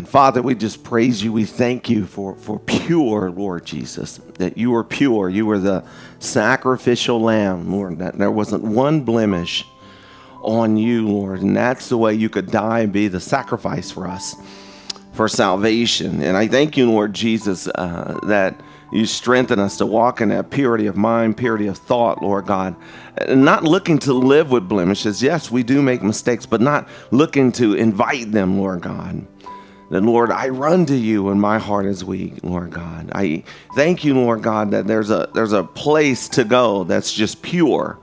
Amen. Father, we just praise you. We thank you for, for pure, Lord Jesus, that you are pure. You were the sacrificial lamb, Lord, that there wasn't one blemish on you, Lord. And that's the way you could die and be the sacrifice for us for salvation. And I thank you, Lord Jesus, uh, that you strengthen us to walk in that purity of mind, purity of thought, Lord God. And not looking to live with blemishes. Yes, we do make mistakes, but not looking to invite them, Lord God. That, Lord, I run to you when my heart is weak, Lord God. I thank you, Lord God, that there's a there's a place to go that's just pure,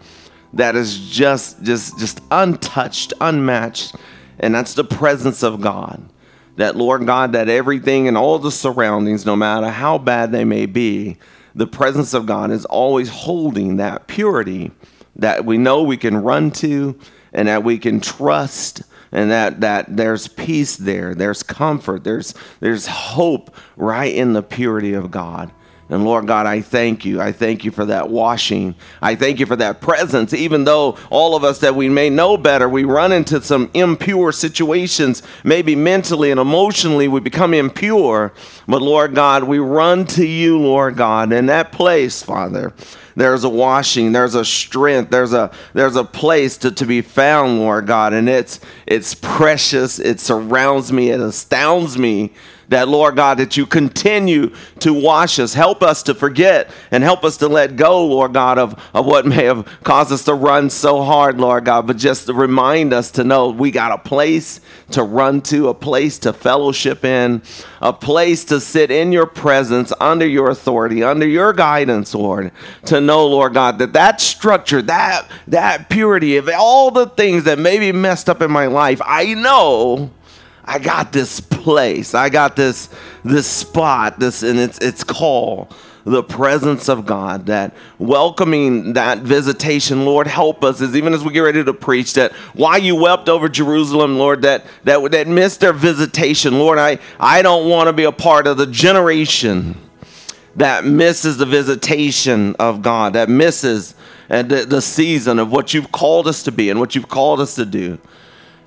that is just just just untouched, unmatched, and that's the presence of God. That, Lord God, that everything and all the surroundings, no matter how bad they may be, the presence of God is always holding that purity that we know we can run to and that we can trust and that that there's peace there there's comfort there's there's hope right in the purity of god and Lord God, I thank you. I thank you for that washing. I thank you for that presence. Even though all of us that we may know better, we run into some impure situations, maybe mentally and emotionally, we become impure. But Lord God, we run to you, Lord God, in that place, Father there's a washing there's a strength there's a there's a place to, to be found lord god. And it's it's precious. It surrounds me. It astounds me that, Lord God, that you continue to wash us. Help us to forget and help us to let go, Lord God, of, of what may have caused us to run so hard, Lord God, but just to remind us to know we got a place to run to, a place to fellowship in, a place to sit in your presence, under your authority, under your guidance, Lord, to know, Lord God, that that structure, that, that purity of all the things that may be messed up in my life, I know I got this place. I got this this spot. This and it's it's called the presence of God. That welcoming that visitation, Lord, help us as even as we get ready to preach that why you wept over Jerusalem, Lord, that that that missed their visitation, Lord. I I don't want to be a part of the generation that misses the visitation of God, that misses and the, the season of what you've called us to be and what you've called us to do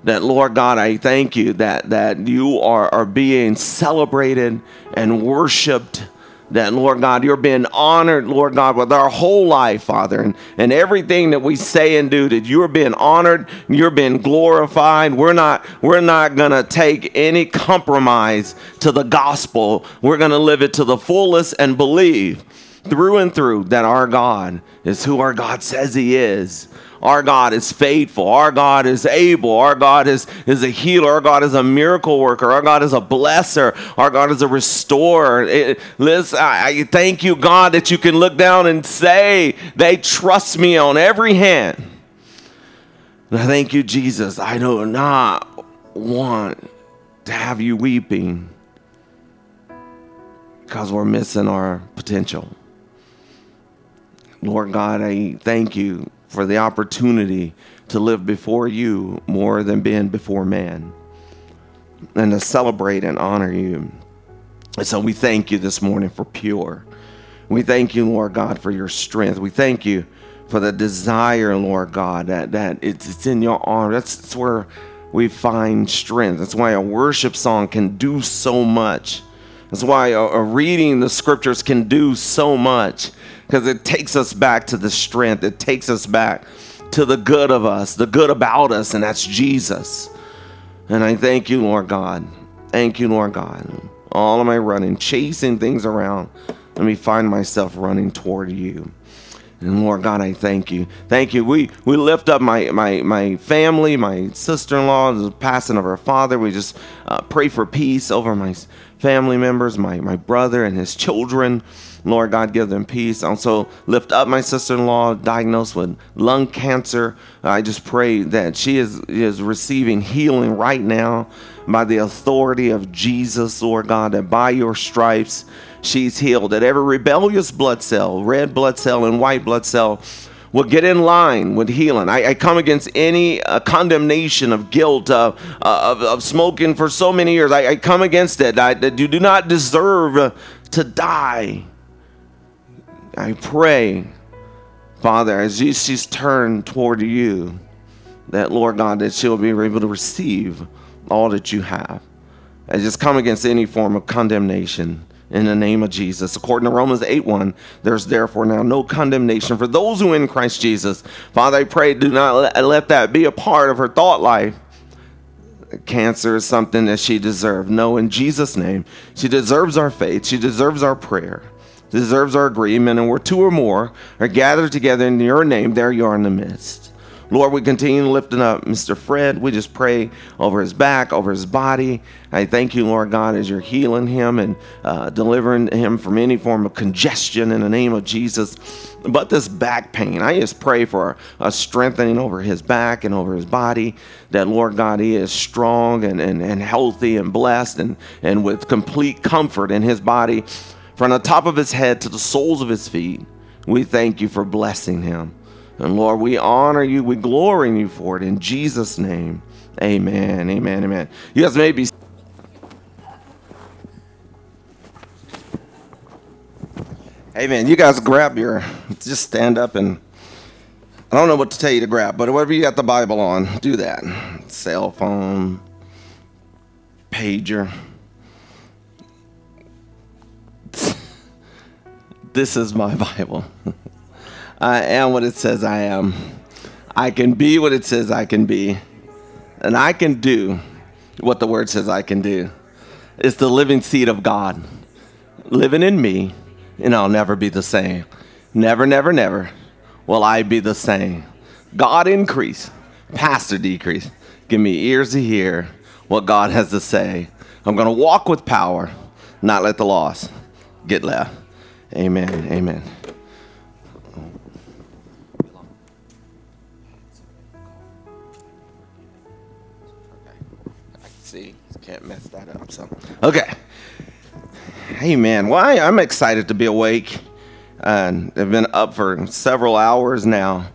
that Lord God, I thank you that, that you are, are being celebrated and worshiped. That, Lord God, you're being honored, Lord God, with our whole life, Father. And, and everything that we say and do, that you're being honored, you're being glorified. We're not, we're not to take any compromise to the gospel. We're to live it to the fullest and believe through and through that our God is who our God says He is. Our God is faithful. Our God is able. Our God is, is a healer. Our God is a miracle worker. Our God is a blesser. Our God is a restorer. It, listen, I, I thank you, God, that you can look down and say, they trust me on every hand. And I thank you, Jesus. I do not want to have you weeping because we're missing our potential. Lord God, I thank you for the opportunity to live before you more than being before man and to celebrate and honor you. And so we thank you this morning for pure. We thank you, Lord God, for your strength. We thank you for the desire, Lord God, that, that it's, it's in your arms. That's, that's where we find strength. That's why a worship song can do so much. That's why a, a reading the scriptures can do so much because it takes us back to the strength. It takes us back to the good of us, the good about us, and that's Jesus. And I thank you, Lord God. Thank you, Lord God. All of my running, chasing things around, let me find myself running toward you. And Lord God, I thank you. Thank you. We we lift up my my my family, my sister-in-law, the passing of her father. We just uh, pray for peace over my family members, my my brother and his children. Lord God, give them peace. Also, lift up my sister in law diagnosed with lung cancer. I just pray that she is, is receiving healing right now by the authority of Jesus, Lord God, that by your stripes she's healed. That every rebellious blood cell, red blood cell, and white blood cell, will get in line with healing. I, I come against any uh, condemnation of guilt uh, uh, of, of, smoking for so many years. I, I come against it. I, that you do not deserve to die. I pray, Father, as she's turned toward you, that Lord God, that she'll be able to receive all that you have. I just come against any form of condemnation in the name of Jesus. According to Romans 8 1, there's therefore now no condemnation for those who in Christ Jesus. Father, I pray, do not let that be a part of her thought life. Cancer is something that she deserves. No, in Jesus' name, she deserves our faith. She deserves our prayer. Deserves our agreement. And where two or more are gathered together in your name, there you are in the midst. Lord, we continue lifting up Mr. Fred. We just pray over his back, over his body. I thank you, Lord God, as you're healing him and uh, delivering him from any form of congestion in the name of Jesus. But this back pain, I just pray for a strengthening over his back and over his body, that, Lord God, he is strong and, and, and healthy and blessed and, and with complete comfort in his body from the top of his head to the soles of his feet. We thank you for blessing him. And Lord, we honor you, we glory in you for it. In Jesus' name, amen, amen, amen. You guys may be. Amen. You guys grab your, just stand up and I don't know what to tell you to grab, but whatever you got the Bible on, do that. Cell phone, pager. This is my Bible. I am what it says I am. I can be what it says I can be. And I can do what the word says I can do. It's the living seed of God living in me, and I'll never be the same. Never, never, never will I be the same. God increase, pastor decrease. Give me ears to hear what God has to say. I'm going to walk with power, not let the loss get left. Amen. Amen. can't mess that up. So, okay. Hey, man. Why? I'm excited to be awake. And I've been up for several hours now.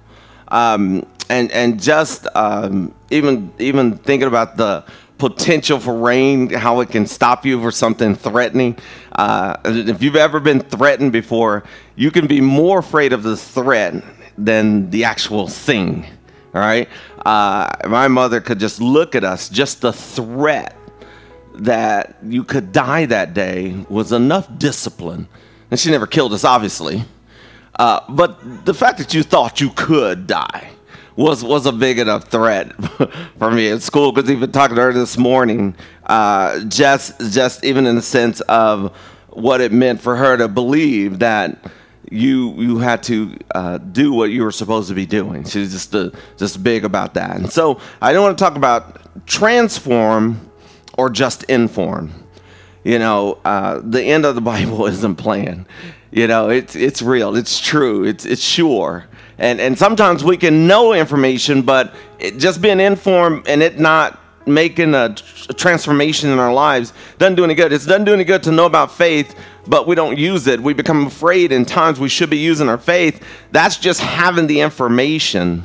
Um, and and just um, even even thinking about the potential for rain, how it can stop you for something threatening. Uh, if you've ever been threatened before, you can be more afraid of the threat than the actual thing. All right. Uh, my mother could just look at us, just the threat that you could die that day was enough discipline. And she never killed us, obviously. Uh, but the fact that you thought you could die was was a big enough threat for me at school. Because even talking to her this morning, uh, just just even in the sense of what it meant for her to believe that you you had to uh, do what you were supposed to be doing. She's just uh, just big about that. And so I don't want to talk about transform or just inform. You know, uh, the end of the Bible isn't planned. You know, it's it's real. It's true. It's it's sure. And and sometimes we can know information, but it, just being informed and it not making a, a transformation in our lives doesn't do any good. It doesn't do any good to know about faith, but we don't use it. We become afraid in times we should be using our faith. That's just having the information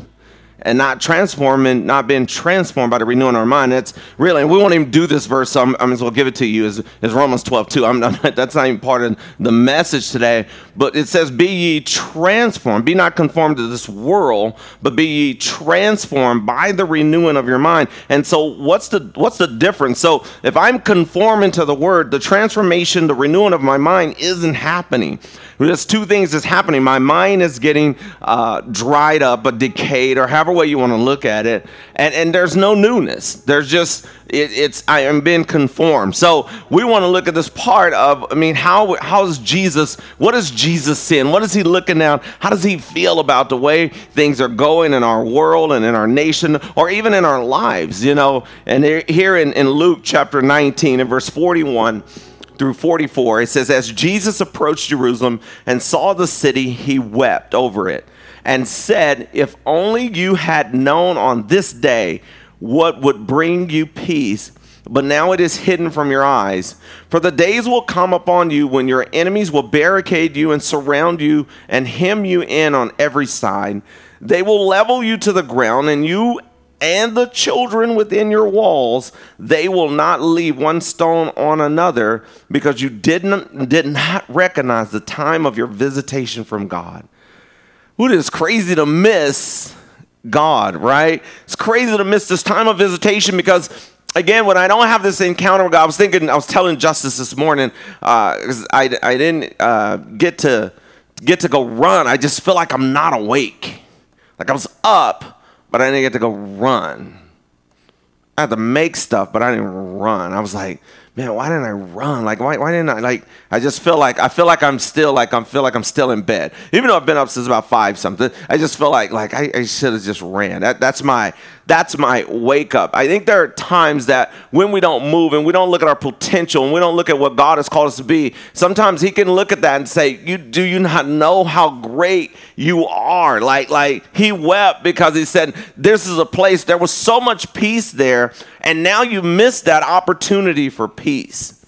and not transforming, not being transformed by the renewing of our mind. That's really, and we won't even do this verse, so I'm, I as well give it to you, is, is Romans 12, 2. I'm not, that's not even part of the message today, but it says, Be ye transformed, be not conformed to this world, but be ye transformed by the renewing of your mind. And so, what's the, what's the difference? So, if I'm conforming to the word, the transformation, the renewing of my mind isn't happening. There's two things that's happening. My mind is getting uh, dried up, but decayed, or however way you want to look at it, and and there's no newness. There's just it, it's I am being conformed. So we want to look at this part of I mean how how is Jesus? What is Jesus seeing? What is he looking at? How does he feel about the way things are going in our world and in our nation, or even in our lives? You know, and here in, in Luke chapter 19 and verse 41 through 44, it says, As Jesus approached Jerusalem and saw the city, he wept over it and said, If only you had known on this day what would bring you peace, but now it is hidden from your eyes. For the days will come upon you when your enemies will barricade you and surround you and hem you in on every side. They will level you to the ground, and you and the children within your walls, they will not leave one stone on another because you didn't did not recognize the time of your visitation from God. It is crazy to miss God, right? It's crazy to miss this time of visitation because again, when I don't have this encounter with God, I was thinking, I was telling Justice this morning, uh, I, I didn't uh, get to get to go run. I just feel like I'm not awake. Like I was up, but I didn't get to go run. I had to make stuff, but I didn't run. I was like, man, why didn't I run? Like, why, why didn't I? Like, I just feel like I feel like I'm still like I'm feel like I'm still in bed, even though I've been up since about five something. I just feel like like I, I should have just ran. That that's my that's my wake up. I think there are times that when we don't move and we don't look at our potential and we don't look at what God has called us to be, sometimes He can look at that and say, "You do you not know how great you are?" Like like He wept because He said, "This is a place. There was so much peace there, and now you missed that opportunity for peace."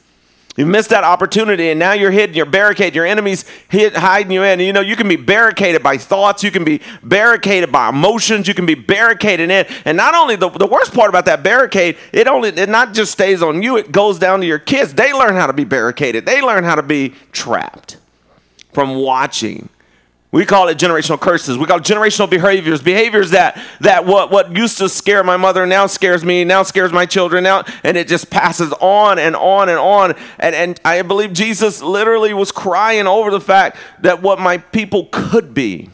You missed that opportunity, and now you're hidden. You're barricaded. Your enemy's hid, hiding you in. You know, you can be barricaded by thoughts. You can be barricaded by emotions. You can be barricaded in. And not only the, the worst part about that barricade, it only it not just stays on you. It goes down to your kids. They learn how to be barricaded. They learn how to be trapped from watching we call it generational curses. We call it generational behaviors, behaviors that that what what used to scare my mother now scares me, now scares my children now, and it just passes on and on and on. And and I believe Jesus literally was crying over the fact that what my people could be,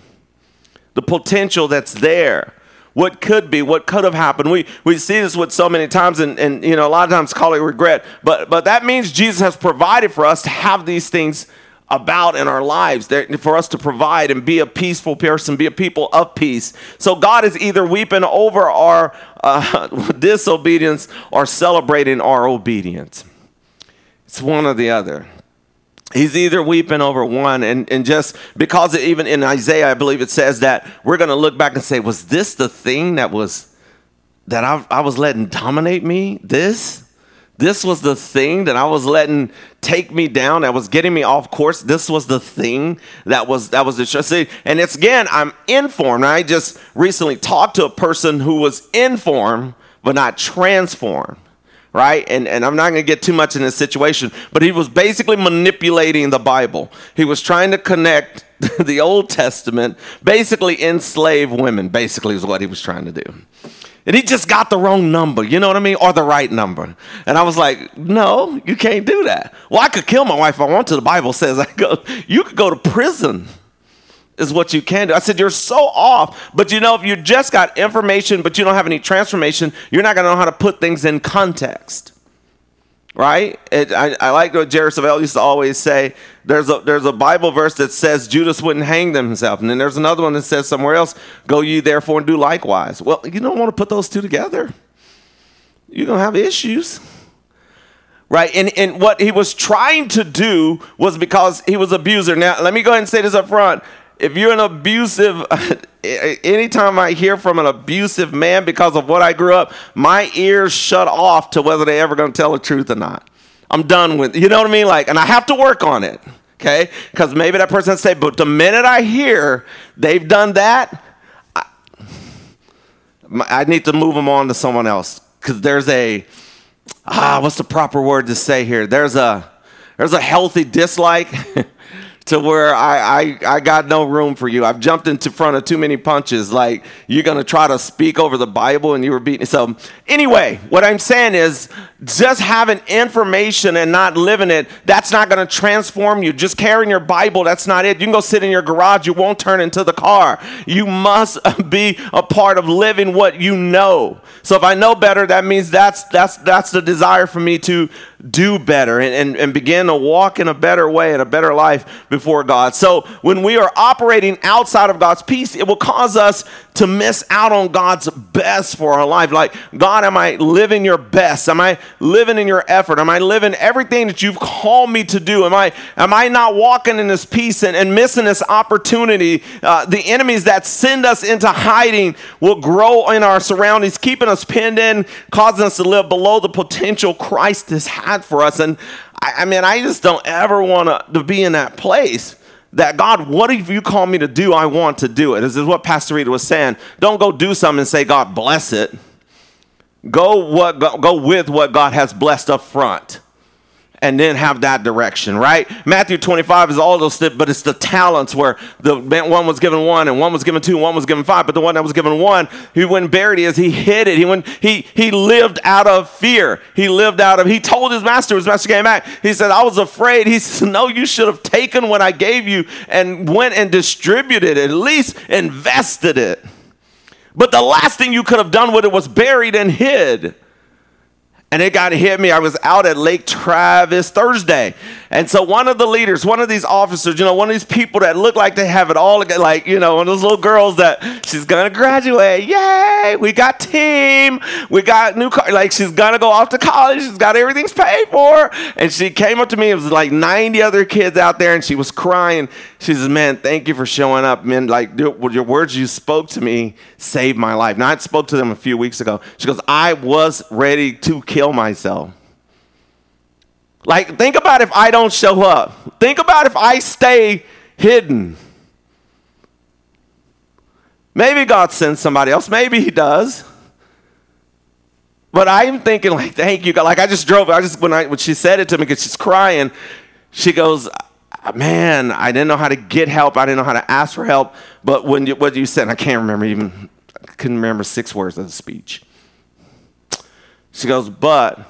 the potential that's there what could be, what could have happened. We we see this with so many times, and, and you know a lot of times call it regret. But but that means Jesus has provided for us to have these things about in our lives for us to provide and be a peaceful person, be a people of peace. So God is either weeping over our uh, disobedience or celebrating our obedience. It's one or the other. He's either weeping over one, and, and just because it, even in Isaiah, I believe it says that we're going to look back and say, was this the thing that was that I, I was letting dominate me? This? This was the thing that I was letting take me down, that was getting me off course. This was the thing that was that was the. And it's again, I'm informed. I just recently talked to a person who was informed but not transformed. Right? And, and I'm not going to get too much in this situation, but he was basically manipulating the Bible. He was trying to connect the Old Testament, basically enslave women, basically, is what he was trying to do and he just got the wrong number, you know what I mean? Or the right number. And I was like, no, you can't do that. Well, I could kill my wife if I want to. The Bible says I go, you could go to prison, is what you can do. I said, you're so off. But you know, if you just got information, but you don't have any transformation, you're not going to know how to put things in context right? It, I, I, like what Jerry Savelle used to always say. There's a there's a Bible verse that says Judas wouldn't hang himself, and then there's another one that says somewhere else, "Go ye therefore and do likewise." Well, you don't want to put those two together. You're gonna have issues, right? And and what he was trying to do was because he was abuser. Now, let me go ahead and say this up front if you're an abusive anytime i hear from an abusive man because of what i grew up my ears shut off to whether they're ever going to tell the truth or not. I'm done with you know what i mean? Like and i have to work on it okay? Because maybe that person say but the minute i hear they've done that i, I need to move them on to someone else. Because there's a ah what's the proper word to say here? There's a there's a healthy dislike to where I, I, I got no room for you. I've jumped into front of too many punches. Like you're gonna try to speak over the Bible and you were beating. So anyway, what I'm saying is just having information and not living it, that's not gonna transform you. Just carrying your Bible, that's not it. You can go sit in your garage, you won't turn into the car. You must be a part of living what you know. So if I know better, that means that's that's that's the desire for me to do better and, and, and begin to walk in a better way and a better life before God. So when we are operating outside of God's peace, it will cause us to miss out on God's best for our life. Like, God, am I living your best? Am I living in your effort? Am I living everything that you've called me to do? Am I am I not walking in this peace and, and missing this opportunity? Uh, the enemies that send us into hiding will grow in our surroundings, keeping us pinned in, causing us to live below the potential Christ has for us. And I, I mean, I just don't ever want to be in that place that God, what if you call me to do? I want to do it. This is what Pastor Rita was saying. Don't go do something and say, God bless it. Go what go, go with what God has blessed up front. And then have that direction, right? Matthew 25 is all those, but it's the talents where the one was given one and one was given two and one was given five. But the one that was given one, he went and buried it. He hid it. He went. He he lived out of fear. He lived out of. He told his master. His master came back. He said, "I was afraid." He said, "No, you should have taken what I gave you and went and distributed. it, At least invested it." But the last thing you could have done with it was buried and hid. And it got to hit me. I was out at Lake Travis Thursday. And so one of the leaders, one of these officers, you know, one of these people that look like they have it all, like, you know, one of those little girls that she's to graduate. Yay! We got team. We got new car. Like, she's to go off to college. She's got everything's paid for. And she came up to me. It was like 90 other kids out there, and she was crying. She says, Man, thank you for showing up. Man, like, your words you spoke to me saved my life. Now, I spoke to them a few weeks ago. She goes, I was ready to kill myself. Like, think about if I don't show up. Think about if I stay hidden. Maybe God sends somebody else. Maybe He does. But I'm thinking, like, thank you, God. Like, I just drove. I just when I when she said it to me, because she's crying, she goes, "Man, I didn't know how to get help. I didn't know how to ask for help. But when you, what you said, I can't remember even. I couldn't remember six words of the speech. She goes, But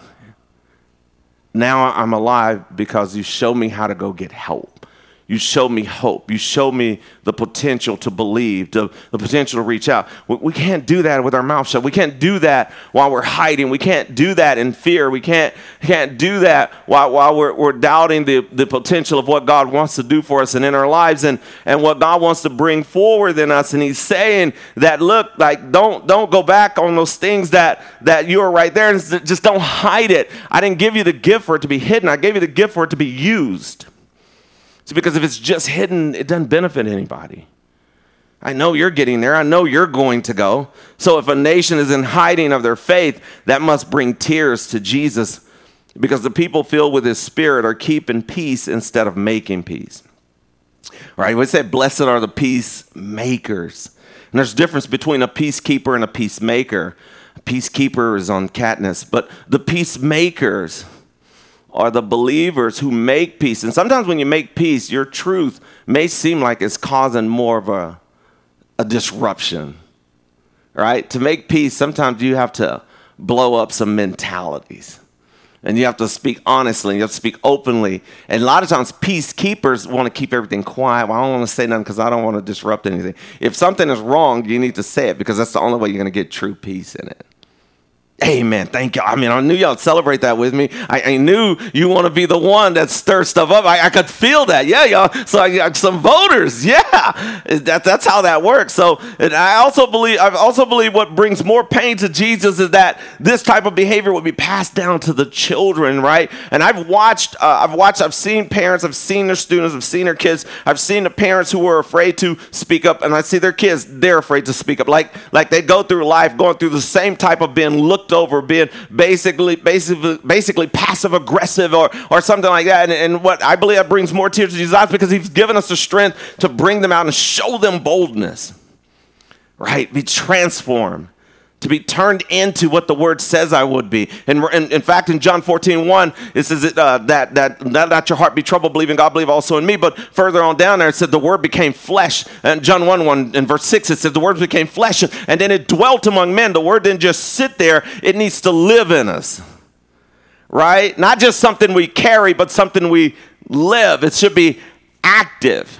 now I'm alive because you showed me how to go get help. You show me hope. You show me the potential to believe, to, the potential to reach out. We, we, can't do that with our mouth shut. We can't do that while we're hiding. We can't do that in fear. We can't, can't do that while, while we're, we're doubting the, the potential of what God wants to do for us and in our lives and, and what God wants to bring forward in us. And He's saying that, look, like, don't, don't go back on those things that, that you are right there and just don't hide it. I didn't give you the gift for it to be hidden, I gave you the gift for it to be used. Because if it's just hidden, it doesn't benefit anybody. I know you're getting there. I know you're going to go. So if a nation is in hiding of their faith, that must bring tears to Jesus because the people filled with his spirit are keeping peace instead of making peace. Right? We say, blessed are the peacemakers. And there's a difference between a peacekeeper and a peacemaker. A peacekeeper is on Katniss, but the peacemakers are the believers who make peace. And sometimes when you make peace, your truth may seem like it's causing more of a, a disruption, right? To make peace, sometimes you have to blow up some mentalities. And you have to speak honestly, you have to speak openly. And a lot of times, peacekeepers want to keep everything quiet. Well, I don't want to say nothing because I don't want to disrupt anything. If something is wrong, you need to say it because that's the only way you're going to get true peace in it. Amen. Thank you. I mean, I knew y'all celebrate that with me. I, I knew you want to be the one that stirs stuff up. I, I could feel that. Yeah, y'all. So I got some voters. Yeah, that, that's how that works. So and I also believe. I also believe what brings more pain to Jesus is that this type of behavior would be passed down to the children, right? And I've watched. Uh, I've watched. I've seen parents. I've seen their students. I've seen their kids. I've seen the parents who were afraid to speak up, and I see their kids. They're afraid to speak up. Like like they go through life going through the same type of being looked looked over, being basically basically basically passive aggressive or or something like that. And, and what I believe that brings more tears to Jesus' eyes because He's given us the strength to bring them out and show them boldness. Right? Be transformed to be turned into what the word says I would be. And in, fact, in John 14, 1, it says uh, that, that, that, that your heart be troubled, believe in God, believe also in me. But further on down there, it said the word became flesh. And John 1, 1 in verse 6, it said the word became flesh. And then it dwelt among men. The word didn't just sit there, it needs to live in us. Right? Not just something we carry, but something we live. It should be active.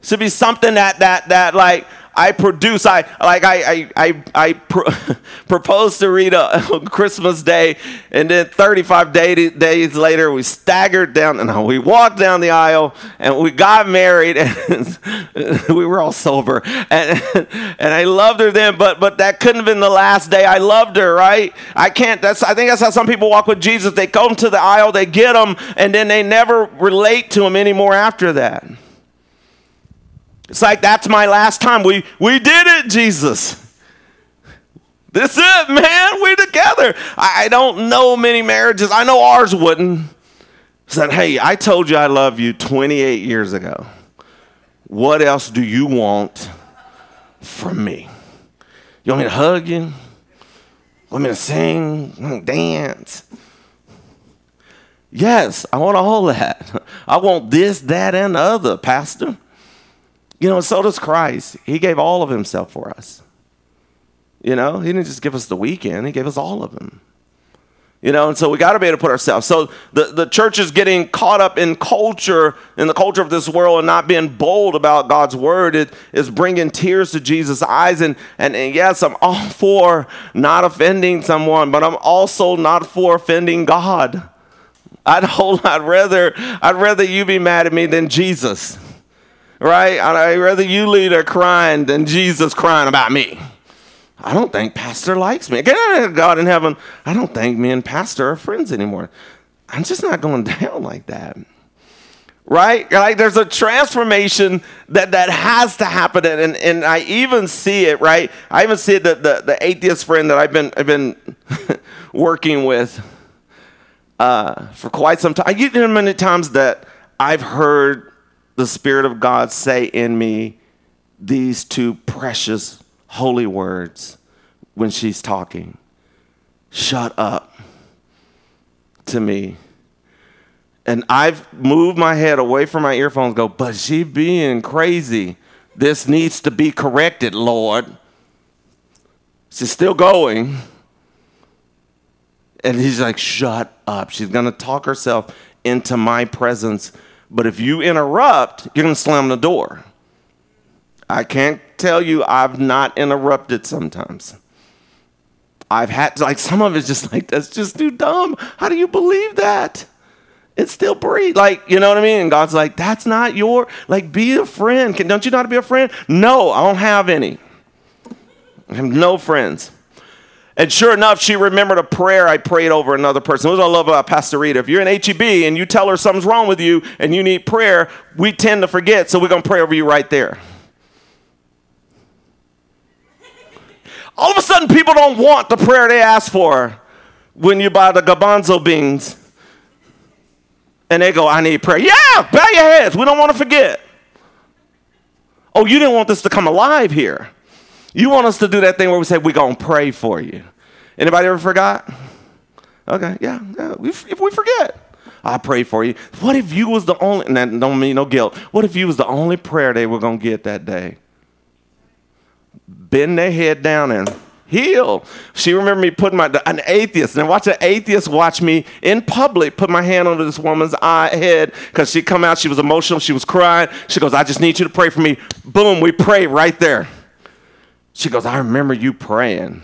It should be something that, that, that like, I produce. I like I I I, I pro- proposed to Rita on Christmas Day, and then 35 day, days later, we staggered down and we walked down the aisle, and we got married, and we were all sober, and and I loved her then, but but that couldn't have been the last day I loved her, right? I can't. That's I think that's how some people walk with Jesus. They come to the aisle, they get them, and then they never relate to him anymore after that. It's like, that's my last time. We, we did it, Jesus. This is it, man. We together. I, I don't know many marriages. I know ours wouldn't. Said, hey, I told you I love you 28 years ago. What else do you want from me? You want me to hug you? Want me to sing? dance? Yes, I want all that. I want this, that, and the other, Pastor. You know, so does Christ. He gave all of himself for us. You know, he didn't just give us the weekend, he gave us all of him. You know, and so we got to be able to put ourselves. So the, the church is getting caught up in culture, in the culture of this world, and not being bold about God's word. It is bringing tears to Jesus' eyes. And, and, and yes, I'm all for not offending someone, but I'm also not for offending God. I'd hold, I'd rather, I'd rather you be mad at me than Jesus, right? I'd rather you lead her crying than Jesus crying about me. I don't think Pastor likes me. God in heaven, I don't think me and Pastor are friends anymore. I'm just not going down like that. Right? Like there's a transformation that, that has to happen. And, and I even see it, right? I even see it, the, the, the atheist friend that I've been, I've been working with uh, for quite some time. You know many times that I've heard the Spirit of God say in me these two precious holy words when she's talking. Shut up to me. And I've moved my head away from my earphones, go, but she being crazy. This needs to be corrected, Lord. She's still going. And he's like, shut up. She's going to talk herself into my presence. But if you interrupt, you're going to slam the door. I can't tell you I've not interrupted sometimes. I've had to, like some of it's just like that's just too dumb. How do you believe that? It's still breathe. Like, you know what I mean? And God's like, that's not your like be a friend. Can, don't you know how to be a friend? No, I don't have any. I have no friends. And sure enough, she remembered a prayer I prayed over another person. What I love about Pastor Rita. If you're in HEB and you tell her something's wrong with you and you need prayer, we tend to forget, so we're gonna pray over you right there. All of a sudden, people don't want the prayer they ask for when you buy the garbanzo beans. And they go, I need prayer. Yeah, bow your heads. We don't want to forget. Oh, you didn't want this to come alive here. You want us to do that thing where we say, we're going to pray for you. Anybody ever forgot? Okay, yeah, yeah. If we forget, I pray for you. What if you was the only, and that don't mean no guilt. What if you was the only prayer they were going to get that day? bend their head down and heal. She remembered me putting my an atheist and watch an atheist watch me in public put my hand on this woman's eye head because she come out. She was emotional. She was crying. She goes, "I just need you to pray for me." Boom, we pray right there. She goes, "I remember you praying,"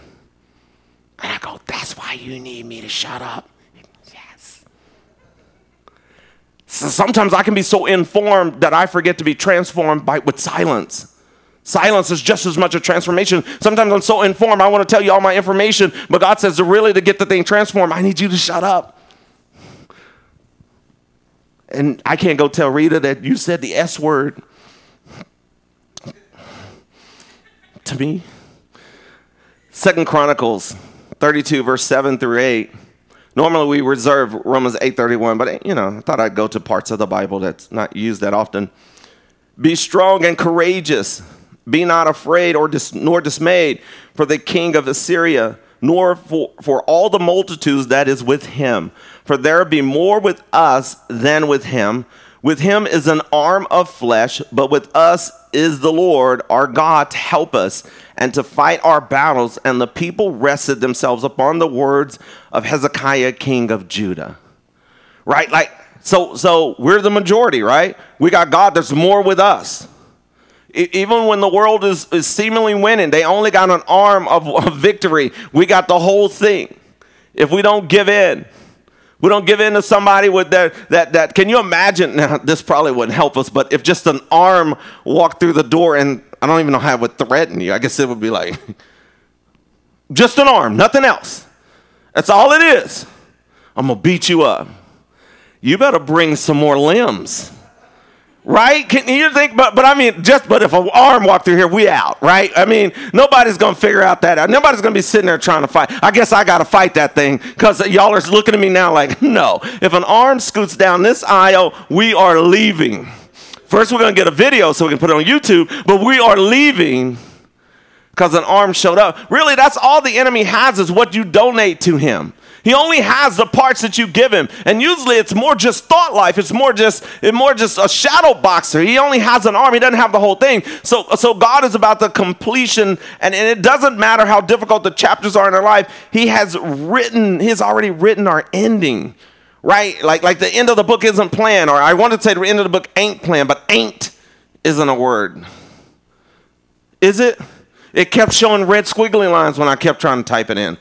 and I go, "That's why you need me to shut up." Yes. So sometimes I can be so informed that I forget to be transformed by with silence. Silence is just as much a transformation. Sometimes I'm so informed, I want to tell you all my information, but God says, really, to get the thing transformed, I need you to shut up. And I can't go tell Rita that you said the S word to me. Second Chronicles 32, verse 7 through 8. Normally we reserve Romans 8:31, but you know, I thought I'd go to parts of the Bible that's not used that often. Be strong and courageous. Be not afraid or dis- nor dismayed for the king of Assyria, nor for, for all the multitudes that is with him. For there be more with us than with him. With him is an arm of flesh, but with us is the Lord our God to help us and to fight our battles. And the people rested themselves upon the words of Hezekiah, king of Judah. Right? Like, so, so we're the majority, right? We got God, there's more with us even when the world is, is seemingly winning, they only got an arm of, of victory. We got the whole thing. If we don't give in, we don't give in to somebody with that, that, that, can you imagine? Now, this probably wouldn't help us, but if just an arm walked through the door and I don't even know how it would threaten you, I guess it would be like, just an arm, nothing else. That's all it is. I'm going to beat you up. You better bring some more limbs. Right? Can you think? But but I mean, just but if an arm walked through here, we out, right? I mean, nobody's gonna figure out that out. Nobody's gonna be sitting there trying to fight. I guess I gotta fight that thing because y'all are looking at me now like, no. If an arm scoots down this aisle, we are leaving. First, we're gonna get a video so we can put it on YouTube, but we are leaving because an arm showed up. Really, that's all the enemy has is what you donate to him. He only has the parts that you give him. And usually it's more just thought life. It's more just it's more just a shadow boxer. He only has an arm. He doesn't have the whole thing. So so God is about the completion and, and it doesn't matter how difficult the chapters are in our life. He has written, he's already written our ending. Right? Like like the end of the book isn't planned, or I wanted to say the end of the book ain't planned, but ain't isn't a word. Is it? It kept showing red squiggly lines when I kept trying to type it in.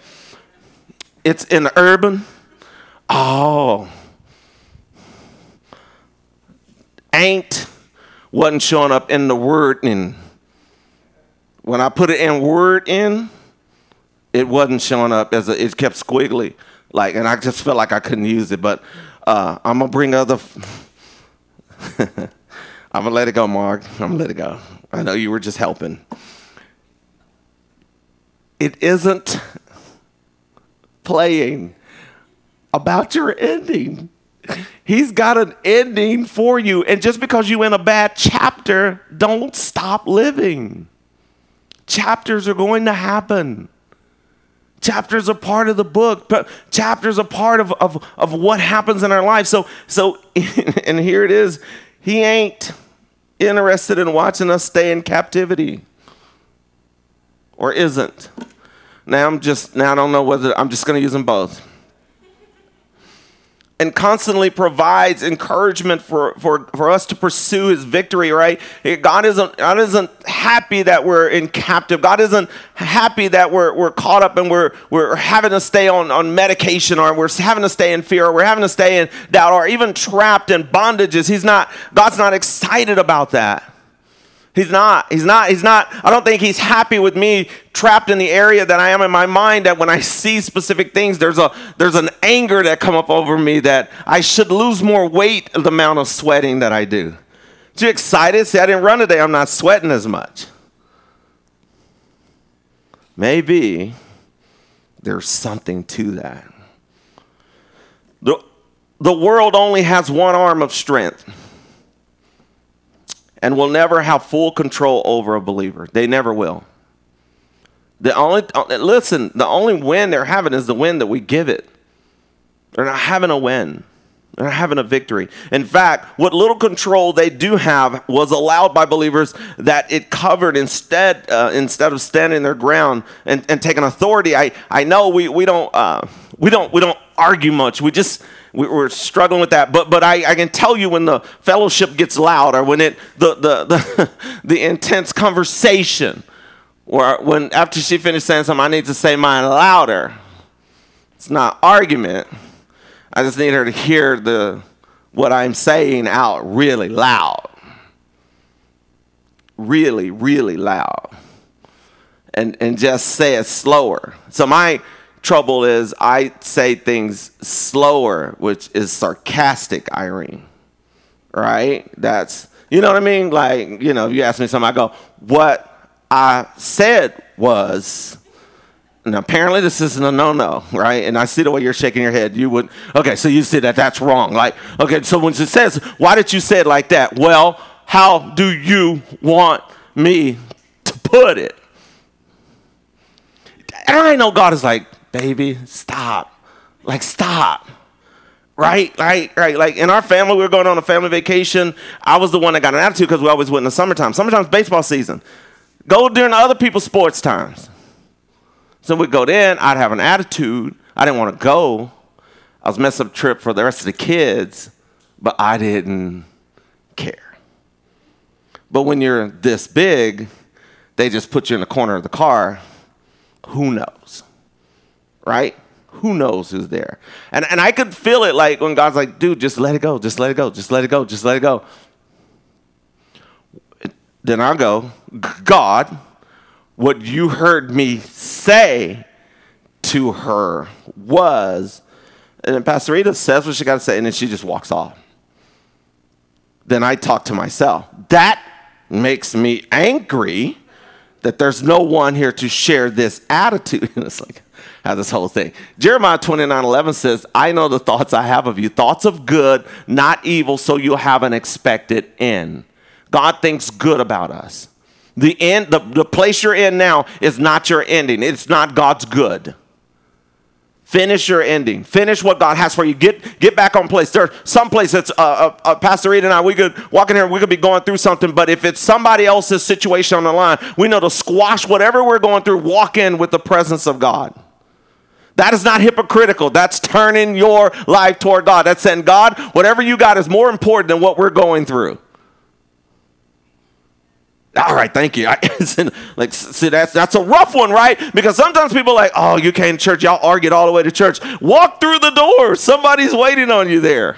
It's in the urban. Oh. Ain't wasn't showing up in the word in. When I put it in word in, it wasn't showing up as a, it kept squiggly. Like, and I just felt like I couldn't use it. But uh, I'm gonna bring other. I'm gonna let it go, Mark. I'm gonna let it go. I know you were just helping. It isn't playing about your ending. He's got an ending for you. And just because you're in a bad chapter, don't stop living. Chapters are going to happen. Chapters are part of the book, chapters are part of, of, of what happens in our life. So, so, and here it is. He ain't interested in watching us stay in captivity. Or isn't. Now I'm just, now I don't know whether, I'm just going to use them both. And constantly provides encouragement for, for, for us to pursue his victory, right? God isn't, God isn't happy that we're in captive. God isn't happy that we're, we're caught up and we're, we're having to stay on, on medication or we're having to stay in fear or we're having to stay in doubt or even trapped in bondages. He's not, God's not excited about that. He's not. He's not. He's not. I don't think he's happy with me trapped in the area that I am in my mind that when I see specific things, there's a there's an anger that come up over me that I should lose more weight the amount of sweating that I do. Are you excited? See, I didn't run today. I'm not sweating as much. Maybe there's something to that. The, the world only has one arm of strength and will never have full control over a believer. They never will. The only listen, the only win they're having is the win that we give it. They're not having a win. They're not having a victory. In fact, what little control they do have was allowed by believers that it covered instead uh, instead of standing their ground and, and taking authority. I, I know we, we don't uh, we don't we don't argue much. We just we, are struggling with that. But but I, I can tell you when the fellowship gets loud or when it the the the, the intense conversation or when after she finished saying something, I need to say mine louder. It's not argument. I just need her to hear the what I'm saying out really loud. Really, really loud. And and just say it slower. So my trouble is I say things slower, which is sarcastic, Irene. Right? That's, you know what I mean? Like, you know, if you ask me something, I go, what I said was, and apparently this isn't a no-no, right? And I see the way you're shaking your head. You would, okay, so you see that that's wrong. Like, okay, so when it says, why did you say it like that? Well, how do you want me to put it? And I know God is like, baby, stop. Like, stop. Right, right, right. Like in our family, we were going on a family vacation. I was the one that got an attitude because we always went in the summertime. Summertime's baseball season. Go during other people's sports times. So we'd go then, I'd have an attitude. I didn't want to go. I was messing up trip for the rest of the kids, but I didn't care. But when you're this big, they just put you in the corner of the car. Who knows? Right? Who knows who's there? And, and I could feel it like when God's like, dude, just let it go, just let it go, just let it go, just let it go. Then I go, God, what you heard me say to her was, and then Pastor Rita says what she got to say, and then she just walks off. Then I talk to myself. That makes me angry that there's no one here to share this attitude. And it's like, have this whole thing. Jeremiah 29 11 says, I know the thoughts I have of you, thoughts of good, not evil, so you'll have an expected end. God thinks good about us. The end, the, the place you're in now is not your ending. It's not God's good. Finish your ending. Finish what God has for you. Get get back on place. There's some place that's uh, uh, uh, Pastor Rita and I. We could walk in here. We could be going through something, but if it's somebody else's situation on the line, we know to squash whatever we're going through. Walk in with the presence of God. That is not hypocritical. That's turning your life toward God. That's saying, God, whatever you got is more important than what we're going through. All right, thank you. I, like, see, that's that's a rough one, right? Because sometimes people like, oh, you came to church, y'all argued all the way to church. Walk through the door. Somebody's waiting on you there.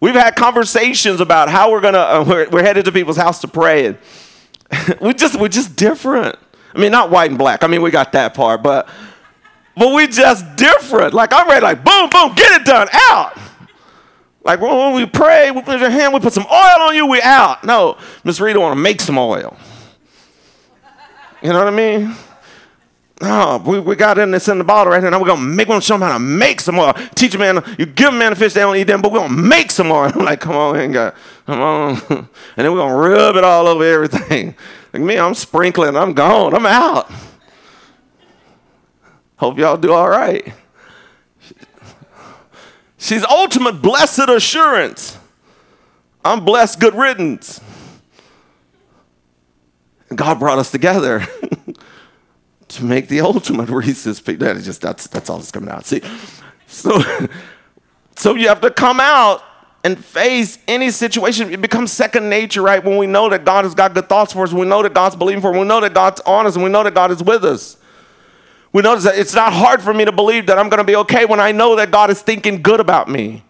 We've had conversations about how we're gonna uh, we're, we're, headed to people's house to pray, and we just we're just different. I mean, not white and black. I mean, we got that part, but but we just different. Like I'm ready, like boom, boom, get it done, out. Like when we pray, we put your hand, we put some oil on you, we out. No, Miss Rita want to make some oil. You know what I mean? No, we, we got in this in the bottle right here. Now we're gonna make one show them how to make some oil. Teach a man, you give a man a fish, they don't eat them, but we're gonna make some oil. I'm like, come on, God, come on. And then we're gonna rub it all over everything. Like me, I'm sprinkling, I'm gone, I'm out. Hope y'all do all right. She's ultimate blessed assurance. I'm blessed, good riddance. God brought us together to make the ultimate Reese's peak. That just that's that's all that's coming out. See, so so you have to come out and face any situation. It becomes second nature, right? When we know that God has got good thoughts for us, we know that God's believing for us, we know that God's on us, and we know that God is with us. We notice that it's not hard for me to believe that I'm going to be okay when I know that God is thinking good about me.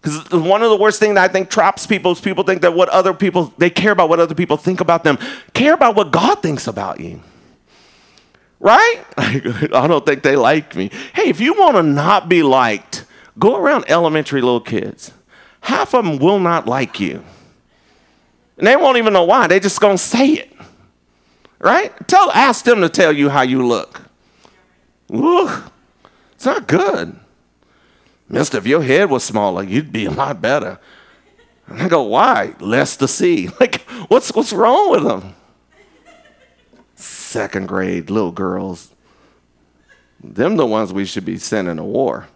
Because one of the worst things that I think traps people is people think that what other people, they care about what other people think about them. Care about what God thinks about you. Right? I don't think they like me. Hey, if you want to not be liked, go around elementary little kids. Half of them will not like you. And they won't even know why. They just going to say it. Right? Tell, ask them to tell you how you look. Ooh, it's not good. Mister, if your head was smaller, you'd be a lot better. And I go, why? Less to see. Like, what's what's wrong with them? Second grade little girls. Them the ones we should be sending to war.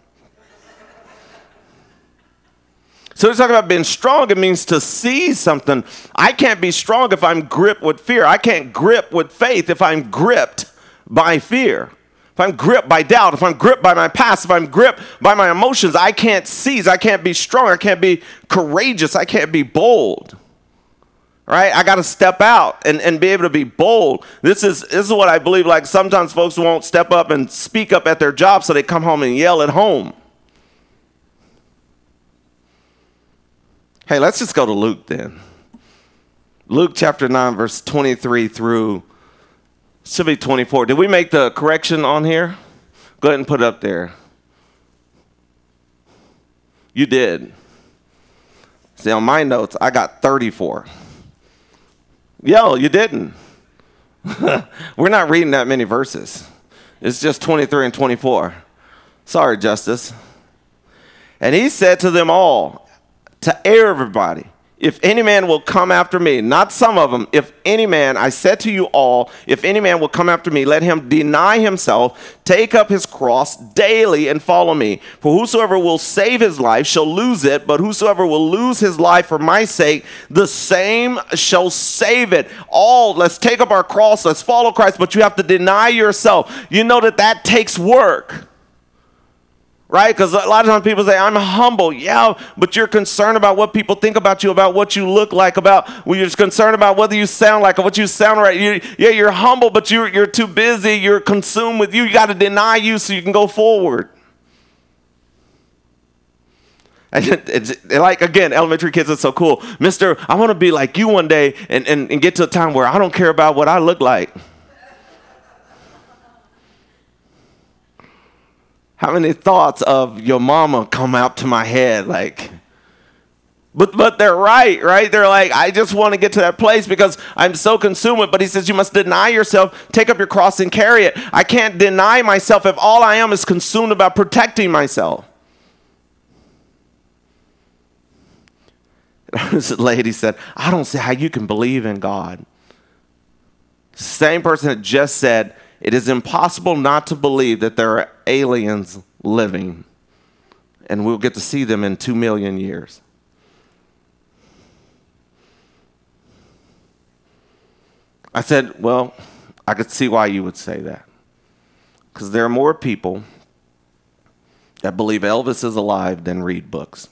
So he's talking about being strong. It means to see something. I can't be strong if I'm gripped with fear. I can't grip with faith if I'm gripped by fear. If I'm gripped by doubt, if I'm gripped by my past, if I'm gripped by my emotions, I can't seize. I can't be strong. I can't be courageous. I can't be bold. Right? I got to step out and, and be able to be bold. This is, this is what I believe. Like sometimes folks won't step up and speak up at their job, so they come home and yell at home. Hey, let's just go to Luke then. Luke chapter 9, verse 23 through, should be 24. Did we make the correction on here? Go ahead and put it up there. You did. See, on my notes, I got 34. Yo, you didn't. We're not reading that many verses. It's just 23 and 24. Sorry, Justice. And he said to them all, to everybody. If any man will come after me, not some of them, if any man, I said to you all, if any man will come after me, let him deny himself, take up his cross daily, and follow me. For whosoever will save his life shall lose it, but whosoever will lose his life for my sake, the same shall save it. All, let's take up our cross, let's follow Christ, but you have to deny yourself. You know that that takes work right? Because a lot of times people say, I'm humble. Yeah, but you're concerned about what people think about you, about what you look like, about well, you're just concerned about whether you sound like or what you sound right. You, yeah, you're humble, but you're, you're too busy. You're consumed with you. You got to deny you so you can go forward. And like again, elementary kids are so cool. Mister, I want to be like you one day and, and, and get to a time where I don't care about what I look like. How many thoughts of your mama come out to my head? Like, but but they're right, right? They're like, I just want to get to that place because I'm so consumed. But he says you must deny yourself, take up your cross and carry it. I can't deny myself if all I am is consumed about protecting myself. This lady said, I don't see how you can believe in God. Same person that just said, it is impossible not to believe that there are aliens living, and we'll get to see them in two million years. I said, Well, I could see why you would say that. Because there are more people that believe Elvis is alive than read books.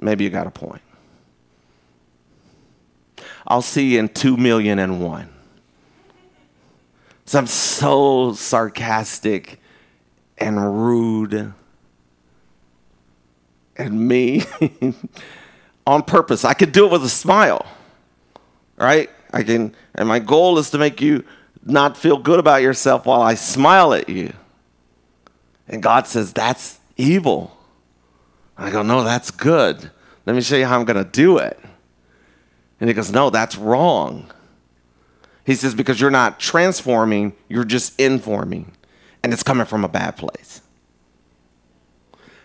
Maybe you got a point. I'll see you in two million and one. So I'm so sarcastic and rude and me on purpose. I could do it with a smile, right? I can, and my goal is to make you not feel good about yourself while I smile at you. And God says, That's evil. I go, No, that's good. Let me show you how I'm going to do it. And he goes, No, that's wrong. He says, Because you're not transforming, you're just informing. And it's coming from a bad place.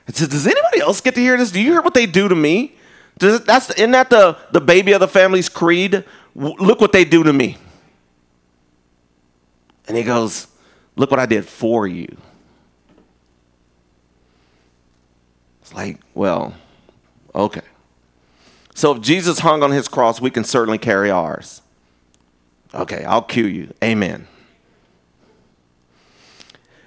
I said, Does anybody else get to hear this? Do you hear what they do to me? Does, that's, isn't that the, the baby of the family's creed? Look what they do to me. And he goes, Look what I did for you. It's like, well, okay. So if Jesus hung on his cross, we can certainly carry ours. Okay, I'll cue you. Amen.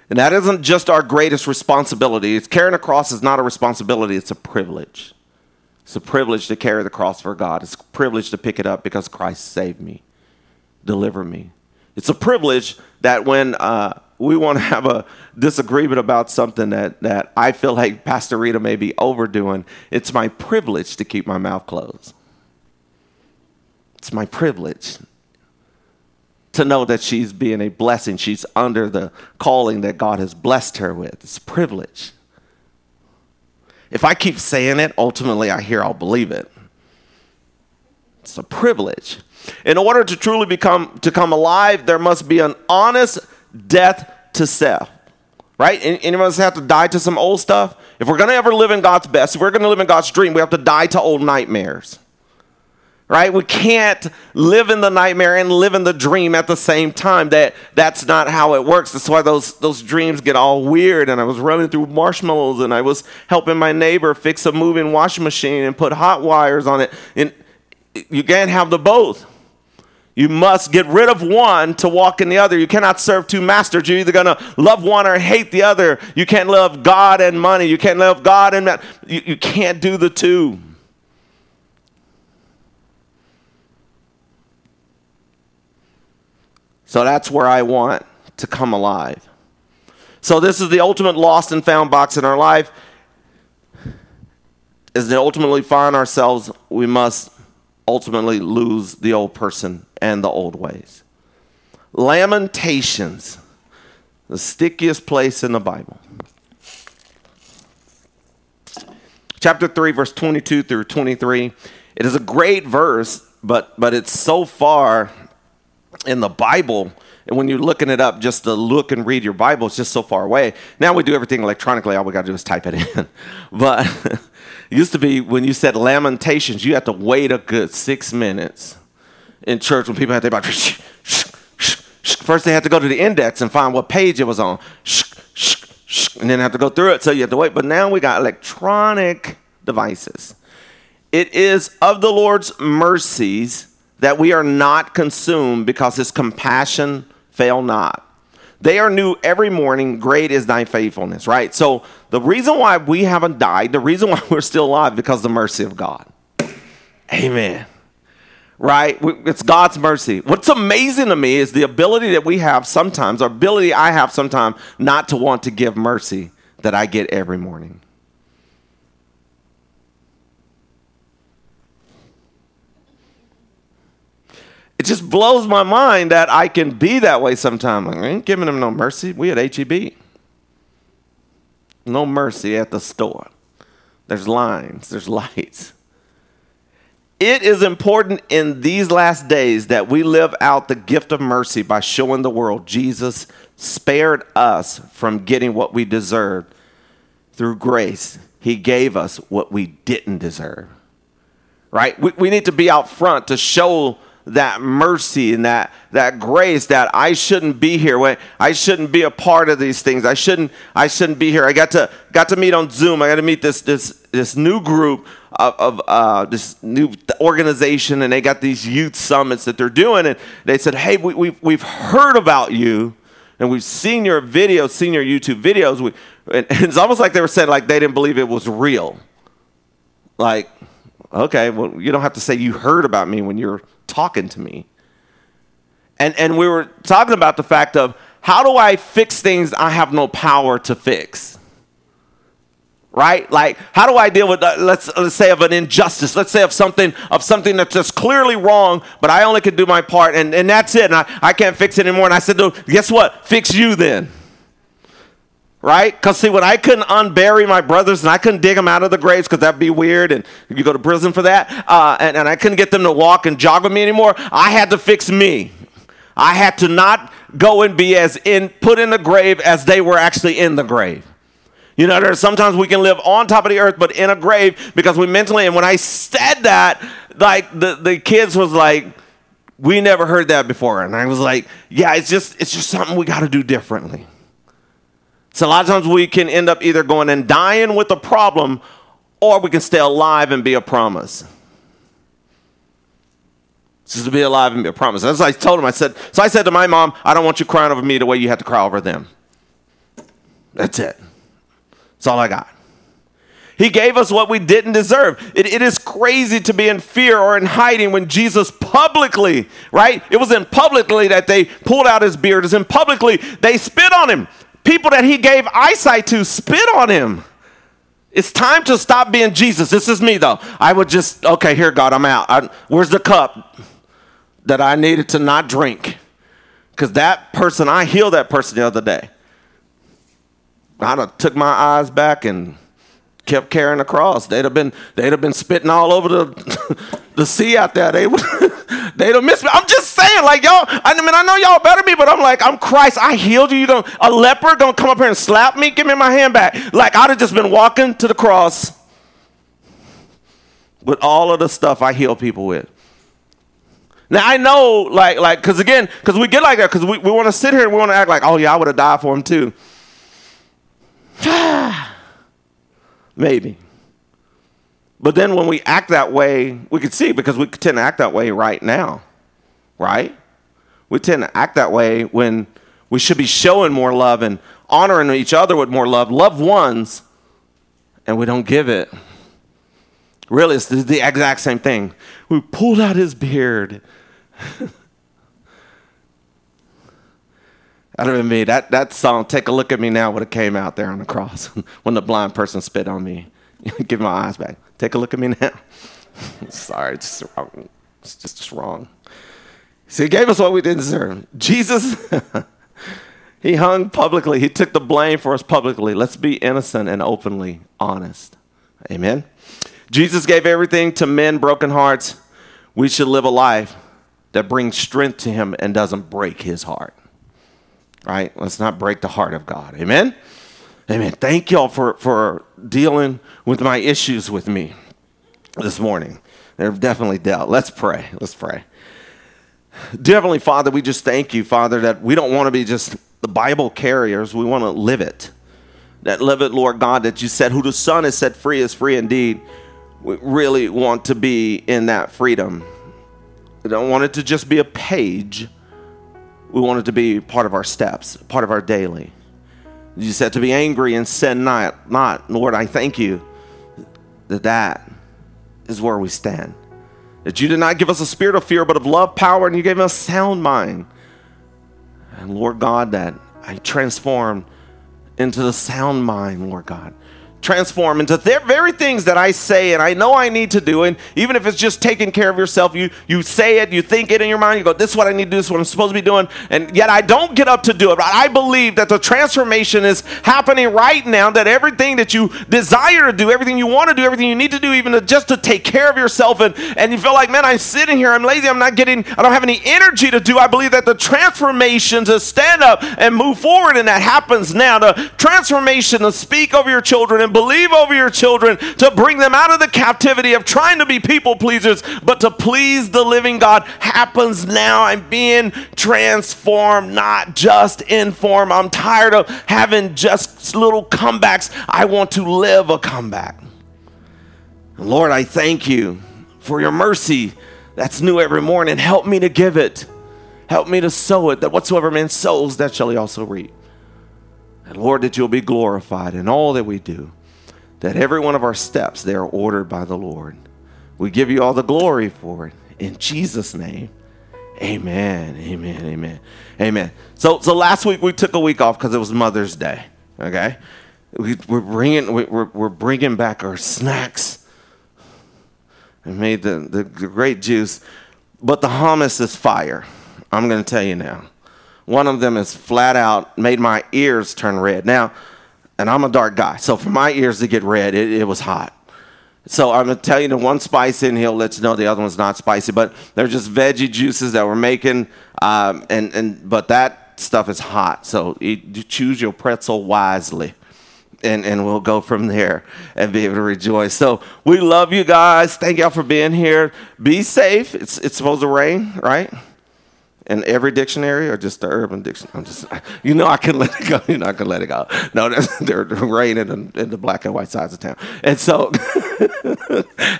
And that isn't just our greatest responsibility. It's carrying a cross is not a responsibility, it's a privilege. It's a privilege to carry the cross for God. It's a privilege to pick it up because Christ saved me, delivered me. It's a privilege that when uh, we want to have a disagreement about something that, that I feel like Pastor Rita may be overdoing, it's my privilege to keep my mouth closed. It's my privilege to know that she's being a blessing. She's under the calling that God has blessed her with. It's a privilege. If I keep saying it, ultimately I hear I'll believe it. It's a privilege. In order to truly become to come alive, there must be an honest death to self. Right? Any of us have to die to some old stuff? If we're to ever live in God's best, if we're to live in God's dream, we have to die to old nightmares. Right? We can't live in the nightmare and live in the dream at the same time. That that's not how it works. That's why those those dreams get all weird. And I was running through marshmallows and I was helping my neighbor fix a moving washing machine and put hot wires on it. And you can't have the both. You must get rid of one to walk in the other. You cannot serve two masters. You're either going to love one or hate the other. You can't love God and money. You can't love God and. You, you can't do the two. So that's where I want to come alive. So this is the ultimate lost and found box in our life. Is to ultimately find ourselves, we must ultimately lose the old person and the old ways. Lamentations, the stickiest place in the Bible. Chapter 3, verse 22 through 23. It is a great verse, but, but it's so far in the Bible. And when you're looking it up, just to look and read your Bible, it's just so far away. Now we do everything electronically. All we got to do is type it in. But it used to be when you said lamentations, you had to wait a good six minutes in church when people had to about first they had to go to the index and find what page it was on and then have to go through it so you have to wait but now we got electronic devices it is of the lord's mercies that we are not consumed because his compassion fail not they are new every morning. Great is thy faithfulness, right? So the reason why we haven't died, the reason why we're still alive, because the mercy of God. Amen. Right? It's God's mercy. What's amazing to me is the ability that we have sometimes, or ability I have sometimes, not to want to give mercy that I get every morning. It just blows my mind that I can be that way sometimes. I ain't giving them no mercy. We at HEB. No mercy at the store. There's lines, there's lights. It is important in these last days that we live out the gift of mercy by showing the world Jesus spared us from getting what we deserved through grace. He gave us what we didn't deserve. Right? We, we need to be out front to show that mercy and that that grace that I shouldn't be here. When I shouldn't be a part of these things. I shouldn't I shouldn't be here. I got to got to meet on Zoom. I got to meet this this this new group of, of uh, this new organization, and they got these youth summits that they're doing. And they said, "Hey, we, we've we've heard about you." And we've seen your videos, seen your YouTube videos. We, and it's almost like they were saying like they didn't believe it was real. Like, okay, well, you don't have to say you heard about me when you're talking to me. And, and we were talking about the fact of how do I fix things I have no power to fix? Right? Like, how do I deal with, uh, let's, let's say, of an injustice? Let's say of something of something that's just clearly wrong, but I only can do my part, and, and that's it. And I, I can't fix it anymore. And I said, no, guess what? Fix you then right? Because see, when I couldn't unbury my brothers and I couldn't dig them out of the graves because that'd be weird and you go to prison for that, uh, and, and I couldn't get them to walk and jog with me anymore, I had to fix me. I had to not go and be as in put in the grave as they were actually in the grave. You know, there's sometimes we can live on top of the earth, but in a grave because we mentally. And when I said that, like the, the kids was like, we never heard that before. And I was like, yeah, it's just it's just something we got to do differently. So a lot of times we can end up either going and dying with a problem or we can stay alive and be a promise. Just to be alive and be a promise. As I told him, I said, so I said to my mom, I don't want you crying over me the way you had to cry over them. That's it. That's all I got. He gave us what we didn't deserve. It, it is crazy to be in fear or in hiding when Jesus publicly, right? It was in publicly that they pulled out his beard. It was in publicly they spit on him. People that he gave eyesight to spit on him. It's time to stop being Jesus. This is me, though. I would just, okay, here, God, I'm out. I, where's the cup that I needed to not drink? Because that person, I healed that person the other day. I took my eyes back and kept carrying the cross. They'd have been they'd have been spitting all over the the sea out there. They would they'd have missed me. I'm just saying, like y'all. I mean, I know y'all better me, but I'm like, I'm Christ. I healed you. You gonna a leper gonna come up here and slap me? Give me my hand back. Like I'd have just been walking to the cross with all of the stuff I heal people with. Now I know, like, like, because again, because we get like that, because we, we want to sit here and we want to act like, oh yeah, I would have died for him too. Ah. Maybe. But then when we act that way, we can see because we tend to act that way right now, right? We tend to act that way when we should be showing more love and honoring each other with more love, loved ones, and we don't give it. Really, it's the exact same thing. We pulled out his beard. I don't even mean that that song. Take a look at me now. Would have came out there on the cross when the blind person spit on me. Give my eyes back. Take a look at me now. Sorry, it's just wrong. It's just wrong. So he gave us what we didn't deserve. Jesus, he hung publicly. He took the blame for us publicly. Let's be innocent and openly honest. Amen. Jesus gave everything to men, broken hearts. We should live a life that brings strength to him and doesn't break his heart right? Let's not break the heart of God. Amen? Amen. Thank y'all for, for dealing with my issues with me this morning. They've definitely dealt. Let's pray. Let's pray. Dear Heavenly Father, we just thank you, Father, that we don't want to be just the Bible carriers. We want to live it. That live it, Lord God, that you said, who the Son has set free is free indeed. We really want to be in that freedom. We don't want it to just be a page we want it to be part of our steps, part of our daily. You said to be angry and sin not. Not, Lord, I thank you that that is where we stand. That you did not give us a spirit of fear, but of love, power, and you gave us a sound mind. And Lord God, that I transformed into the sound mind, Lord God transform into the very things that I say and I know I need to do. And even if it's just taking care of yourself, you, you say it, you think it in your mind, you go, This is what I need to do, this is what I'm supposed to be doing. And yet I don't get up to do it. But I believe that the transformation is happening right now, that everything that you desire to do, everything you want to do, everything you need to do, even to, just to take care of yourself, and, and you feel like, Man, I'm sitting here, I'm lazy, I'm not getting, I don't have any energy to do. I believe that the transformation to stand up and move forward, and that happens now. The transformation to speak over your children and believe over your children, to bring them out of the captivity of trying to be people pleasers, but to please the living God happens now. I'm being transformed, not just informed. I'm tired of having just little comebacks. I want to live a comeback. Lord, I thank you for your mercy that's new every morning. Help me to give it. Help me to sow it, that whatsoever man sows, that shall he also reap. And Lord, that you'll be glorified in all that we do, that every one of our steps, they are ordered by the Lord. We give you all the glory for it. In Jesus' name, amen, amen, amen, amen. So, so last week we took a week off because it was Mother's Day, okay? We, are bringing, we're, we're bringing back our snacks and made the, the great juice. But the hummus is fire. I'm going to tell you now. One of them is flat out made my ears turn red. Now, and I'm a dark guy, so for my ears to get red, it, it was hot. So I'm gonna tell you the one spice in here lets you know the other one's not spicy, but they're just veggie juices that we're making, um, and and but that stuff is hot. So you choose your pretzel wisely and, and we'll go from there and be able to rejoice. So we love you guys. Thank y'all for being here. Be safe. It's it's supposed to rain, right? In every dictionary or just the urban dictionary? I'm just, you know, I can let it go. You're not gonna let it go. No, they're, they're in, in the black and white sides of town, and so,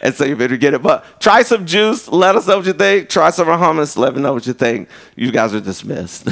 and so you better get it. But try some juice. Let us know what you think. Try some hummus. Let me know what you think. You guys are dismissed.